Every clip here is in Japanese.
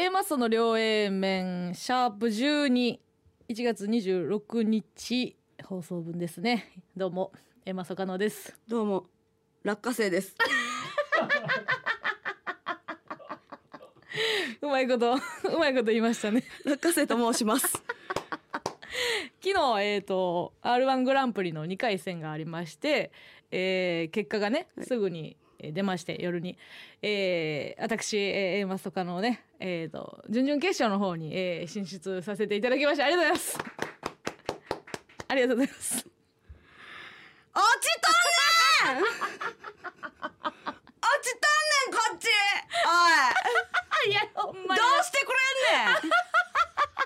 A マッソの両 A 面シャープ121月26日放送分ですね。どうも A マッソ加納です。どうも落花生です。うまいことうまいこと言いましたね。落花生と申します。昨日えっ、と R1 グランプリの2回戦がありまして、えー結果がねはい。すぐにえー出まして夜に、えー私、えー、A マストカのね、えー、と準々決勝の方に、えー進出させていただきましたありがとうございます。ありがとうございます。落ちとんねん！落ちとんねんこっち！おい！いやほんまどにうしてくれんねん！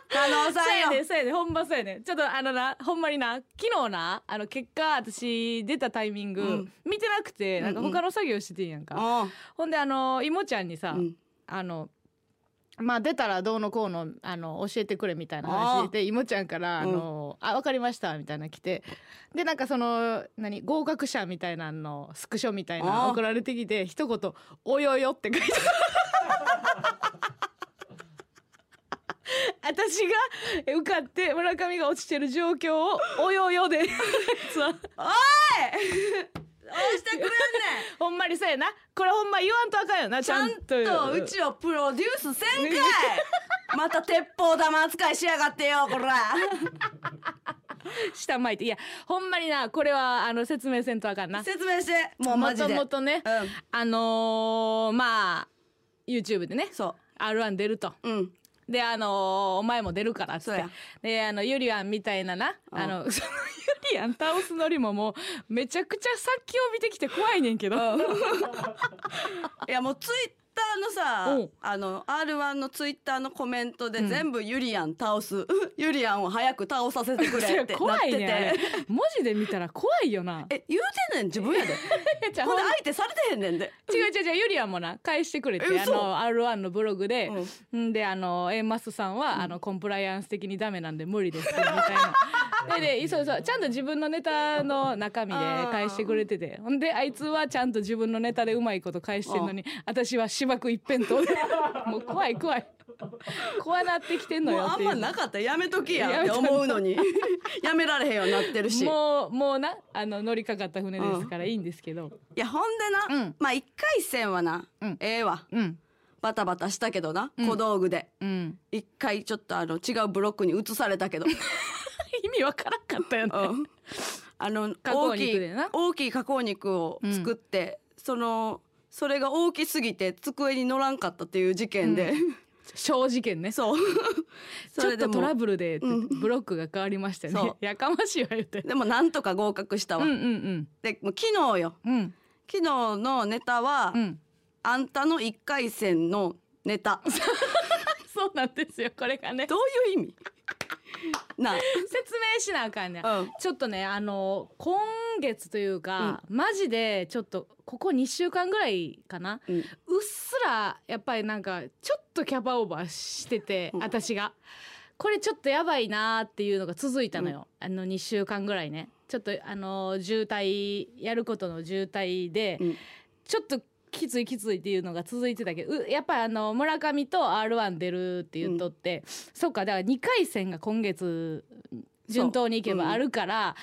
加納さそうやねそうやねほんまそうやねちょっとあのなほんまにな昨日なあの結果私出たタイミング、うん。見てなくてなんかうんうん。他の作業しててんやんか、おうほんであのいもちゃんにさ、うん。あのまあ出たらどうのこうのあの教えてくれみたいな話でいもちゃんから「あのあ分かりました」みたいなの来てでなんかその何合格者みたいなのスクショみたいな送られてきて一言「およよ」って書いて 私が受かって村上が落ちてる状況を「およよ」でそうどうしてくれんねん。ほんまにそうやな。これほんま言わんとあかんよなちちゃんととうちをプロデュースせんかい。また鉄砲玉扱いしやがってよこら。下巻いて。いやほんまになこれはあの説明せんとあかんな。説明して。もうマジで。もともとね、うん。あのーまあ YouTube でねそ R1 出ると。ううん。であのーお前も出るからっつって。そうや。であのユリアンみたいななうん。あのそのユリアン倒すのりももうめちゃくちゃ先を見てきて怖いねんけど、いやもうツイッターのさうん。あの R1 のツイッターのコメントで全部ユリアン倒す、ユリアンを早く倒させてくれって な怖っていね文字で見たら怖いよな。え言うてんねん自分やで。ほんで相手されてへんねんで。違う違う違うユリアンもな。返してくれてあの R1 のブログで、うん。んであの A マスさんは、あのコンプライアンス的にダメなんで無理ですみたいな。ででそうそう。ちゃんと自分のネタの中身で返してくれてて。ほんであいつはちゃんと自分のネタでうまいこと返してんのに私は芝生一辺倒で。もう怖い怖い。怖なってきてんのもうあんよっていう。まなかった。らやめときやって思うのに。やめられへんようになってるし。いもうもうな。あの乗りかかった船ですからいいんですけど。やほんでな、うん。まあ一回戦はな、うん。ええわ。うん。バタバタしたけどな、うん。小道具で。うん。一回ちょっとあの違うブロックに移されたけど意味わからんかったよね、うん。あの大きい肉でな。大きい加工肉を作って、そのそれが大きすぎて机に乗らんかったっていう事件で、小事件ね。そう。そ ちょっとトラブルでうん。ブロックが変わりましたね。そう。やかましいわ言って。でもなんとか合格したわ、うんうんでもう昨日よ。うんうん。昨日のネタは、うん。あんたの一回戦のネタ。そうなんですよこれがね。ど。ういう意味？な。あ説明しなあかんねん。うん。ちょっとねあの今月というか、マジでちょっとここ2週間ぐらいかな。うん。うっすらやっぱりなんかちょっとキャパオーバーしてて、うん。私が。これちょっとやばいなーっていうのが続いたのよ、あの2週間ぐらいね。ちょっとあの渋滞やることの渋滞で、うん。ちょっときついきついっていうのが続いてたけどうやっぱりあの村上と r 1出るって言っとって、そっかだから2回戦が今月順当にいけばあるから、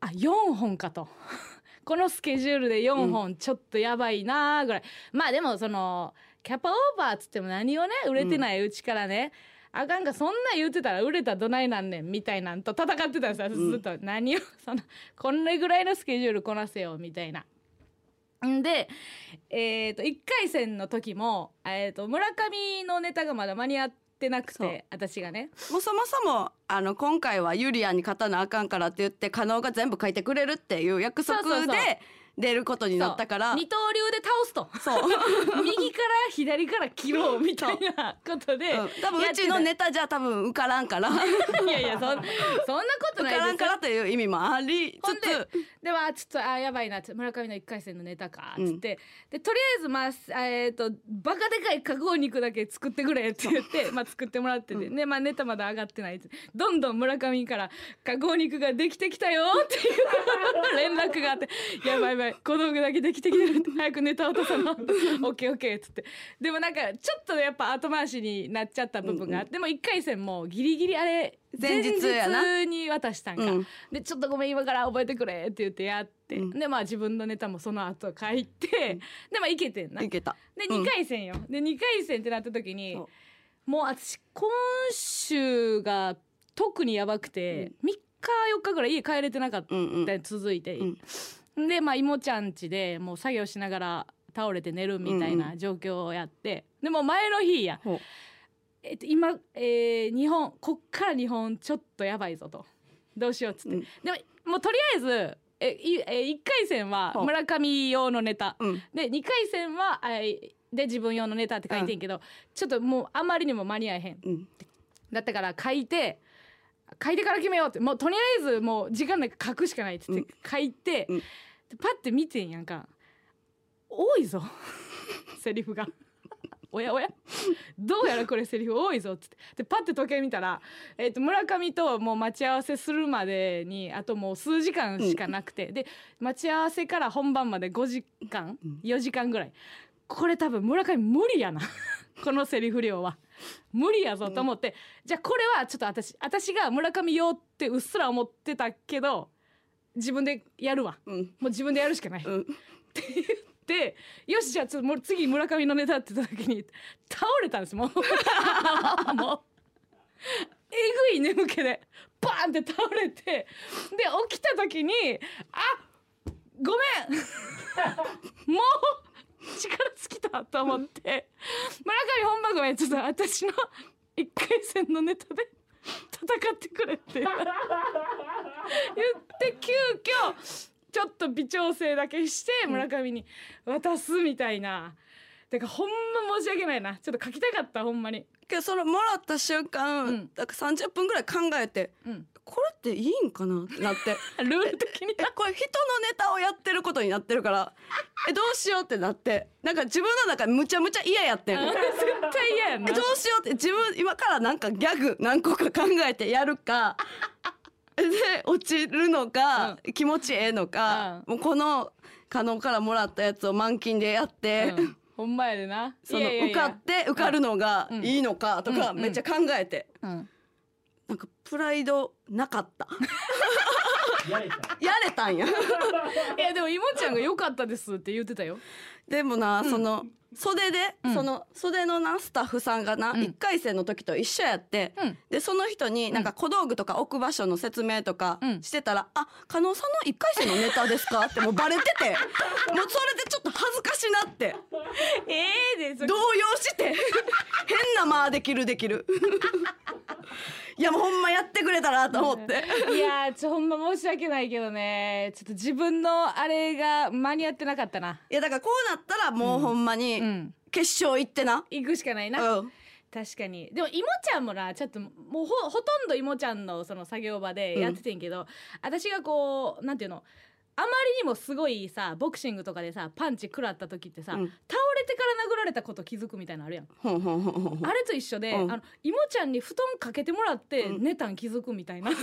あ4本かと。このスケジュールで4本ちょっとやばいなーぐらい、まあでもそのキャパオーバーっつっても何をね売れてないうちからね、あかんかそんなん言ってたら売れたらどないなんねんみたいなんと戦ってたんですよ。ずっと、何をそのこんなぐらいのスケジュールこなせよみたいな。んで、えー、と1回戦の時も、えー、と村上のネタがまだ間に合ってなくそう。て私がね。もうそもそもあの今回はユリアンに勝たなあかんからって言って加納が全部書いてくれるっていう約束そうそうそう。で出ることになったから。二刀流で倒すと。そう、右から左から切ろうみたいなことで、うん、多分うちのネタじゃ多分受からんから。受 いやいやそんそんなことないですよ。からんからという意味もありつつ。ではちょっとあやばいな村上の1回戦のネタかっつって、でとりあえずまあえっ、とバカでかい加工肉だけ作ってくれって言ってまあ作ってもらってて、でまあネタまだ上がってないどんどん村上から加工肉ができてきたよっていう連絡があって。やばいやばいい。小道具だけできてきてるって 早くネタ落とさな オッケーオッケー。っつって。でもなんかちょっとやっぱ後回しになっちゃった部分があって、でも1回戦もギリギリあれ前日に渡したんか、うん。でちょっとごめん今から覚えてくれって言ってやって、うん。でまあ自分のネタもその後書いて、でまあいけてんな。いけた。でうん。2回戦よ、で2回戦ってなった時にもう私今週が特にやばくて、3日4日ぐらい家帰れてなかったうんうん。り続いて、うんでまあ妹ちゃん家でもう作業しながら倒れて寝るみたいな状況をやって、でも前の日や、えっと、今、えー日本こっから日本ちょっとやばいぞと。どうしようっつって、うん。でももうとりあえずえいえ1回戦は村上用のネタ、うん。で2回戦はあいで自分用のネタって書いてんけど、ちょっともうあまりにも間に合えへん。うん。だったから書いて書いてから決めようってもうとりあえずもう時間なく書くしかないっつって書いて、うん。でパッて見てんやんか。多いぞ。セリフが。おやおや。どうやらこれセリフ多いぞっつって。でパッて時計見たら、えー、と村上ともう待ち合わせするまでにあともう数時間しかなくて、で待ち合わせから本番まで5時間？4時間ぐらいこれ多分村上無理やな。このセリフ量は。無理やぞと思って、じゃあこれはちょっと私私が村上用ってうっすら思ってたけど自分でやるわ。うん。もう自分でやるしかない、うん。でよしじゃあちょっともう次村上のネタって言った時に倒れたんですもう。もう。えぐい眠気でバーンって倒れてで起きた時にあごめん。もう力たと思って村上本番組ちょっと私の1回戦のネタで戦ってくれって言って急遽ちょっと微調整だけして村上に渡すみたいな。てかほんま申し訳ないな。ちょっと書きたかったほんまに。けどそのもらった瞬間、うん。だから30分ぐらい考えてうん、これっていいんかなってなって。ルール的に？えこれ人のネタをやってることになってるからえどうしようってなって。なんか自分の中でむちゃむちゃ嫌やってん。絶対嫌やんな。えどうしようって自分今からなんかギャグ何個か考えてやるか で落ちるのか、気持ちええのか、もうこの加納からもらったやつを満勤でやって、うんほんまやでな。その受かって受かるのがうん。いいのかとかうん。めっちゃ考えて、うん。なんかプライドなかった やれたんや。いや。でもいもちゃんが良かったですって言ってたよ。でもな、その袖で、うん。その袖のなスタッフさんがな、うん。一回戦の時と一緒やって、うん。でその人になんか小道具とか置く場所の説明とかうん。してたら「あ加納さんの一回戦のネタですか?」ってもうバレてて。もうそれでちょっと恥ずかしなって。ええで動揺して。変な間できるできるいやもうほんまやってくれたなと思って。いやーちょほんま申し訳ないけどね。ちょっと自分のあれが間に合ってなかったな。いやだからこうなったらもうほんまにうん。決勝行ってな。行くしかないな、うん。確かに。でもいもちゃんもなちょっともうほほとんどいもちゃんのその作業場でやっててんけど、私がこうなんていうのあまりにもすごいさボクシングとかでさパンチ食らった時ってさ、うん。倒れてから殴られたこと気づくみたいなのあるやん、あれと一緒で、うん。あのいもちゃんに布団かけてもらってうん。寝たん気づくみたいな。パ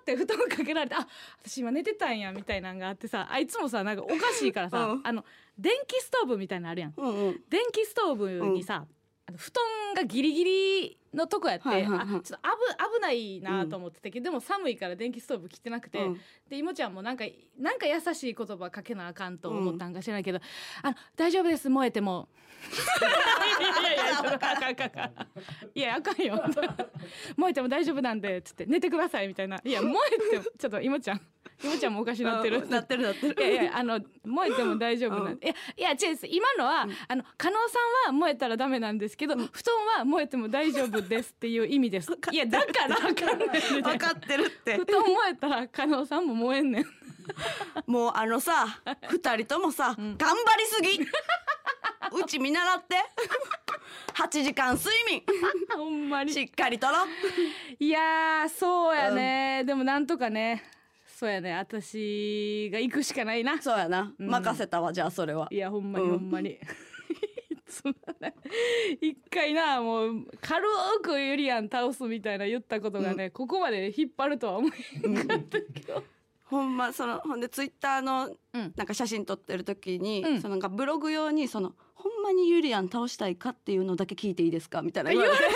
って布団かけられてあ私今寝てたんやみたいなんがあってさあいつもさなんかおかしいからさ、うん。あの電気ストーブみたいなのあるやん。うんうん。電気ストーブにさ、あの布団がギリギリのとこやって、はいはいはい。あちょっと危危ないなと思ってたけど、でも寒いから電気ストーブ切ってなくて、うん。でいもちゃんもなんかなんか優しい言葉かけなあかんと思ったんか知らないけど「あの大丈夫です燃えても」いやいやいやちょっとあかん。あかんあかんいやあかんよ。燃えても大丈夫なんでつって寝てくださいみたいな。いや燃えてもちょっといもちゃんいもちゃんもおかしなってるうんなってるなってる。いやいやあの燃えても大丈夫なんで、いやいや違うです今のは、あの加納さんは燃えたらダメなんですけど、布団は燃えても大丈夫ですっていう意味です。いやだからあかんねん分かってるって。布団燃えたら加納さんも燃えんねん。もうあのさ二人ともさ、頑張りすぎ。うち見習って。8時間睡眠。ほんまに。しっかりとろ。いやーそうやね、でもなんとかねそうやね。私が行くしかないな。そうやな、うん。任せたわじゃあそれは。いやほんまにうん。ほんまに、ね一回なもう軽くユリアン倒すみたいな言ったことがね、ここまで引っ張るとは思えなかったけど、ほんまそのほんでツイッターのうん。なんか写真撮ってる時に、うん。そのなんかブログ用にそのほんまにユリアン倒したいかっていうのだけ聞いていいですかみたいな言われてそれ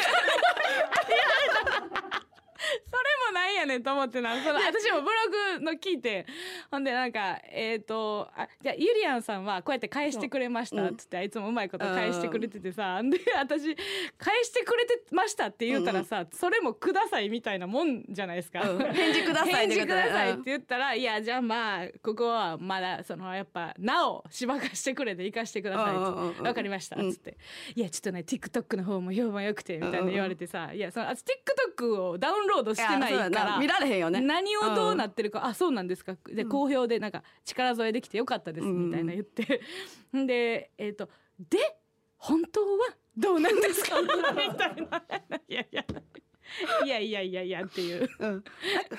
もなんやねんと思ってなその 私もブログの聞いてほんでなんかえっ、とあじゃあゆりやんさんはこうやって返してくれましたっつって、いつもうまいこと返してくれててさ、で私返してくれてましたって言うたらさ、それもくださいみたいなもんじゃないですか、うん。返事ください 返事くださいって言ったら、いやじゃあまあここはまだそのやっぱなおしばかしてくれで行かしてくださいっつってうんうんうんうん。わかりましたっつって、いやちょっとね TikTok の方も評判良くてみたいな言われてさ、いやそのあ TikTok をダウンロードしてないいやそうやから。な見られへんよね。何をどうなってるか、あそうなんですか。でうん。好評でなんか力添えできてよかったですうん。みたいな言って、んでえっ、とで本当はどうなんですか？みたいな。いやいや。いやいやいやいやっていう。うん、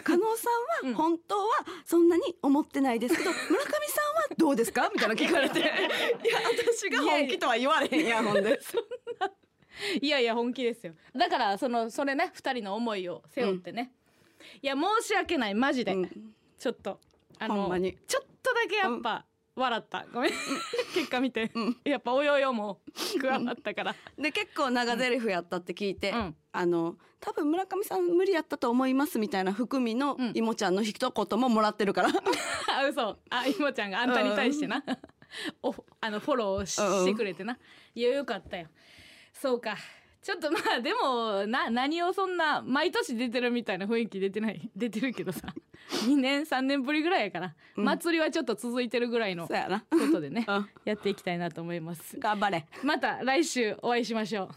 加納さうん。んは本当はそんなに思ってないですけど、村上さんはどうですか？みたいな聞かれて。いや私が本気とは言われへんやんほんで。いやいや本気ですよ。だからそのそれね二人の思いを背負ってね、いや申し訳ないマジで、うん。ちょっとあのほんまに。ちょっとだけやっぱ、笑った。ごめん。結果見て、うん。やっぱおよよも加わったから、で結構長台詞やったって聞いて、うん。あの多分村上さん無理やったと思いますみたいな含みのうん。いもちゃんの一言ももらってるから。あ嘘。あいもちゃんがあんたに対してな、おあのフォローし,、うんうん。てくれてな。いやよかったよ。そうかちょっとまあでもな何をそんな毎年出てるみたいな雰囲気出てない？出てるけどさ。2年3年ぶりぐらいやから、うん。祭りはちょっと続いてるぐらいのことでね、うん。やっていきたいなと思います。頑張れ。また来週お会いしましょう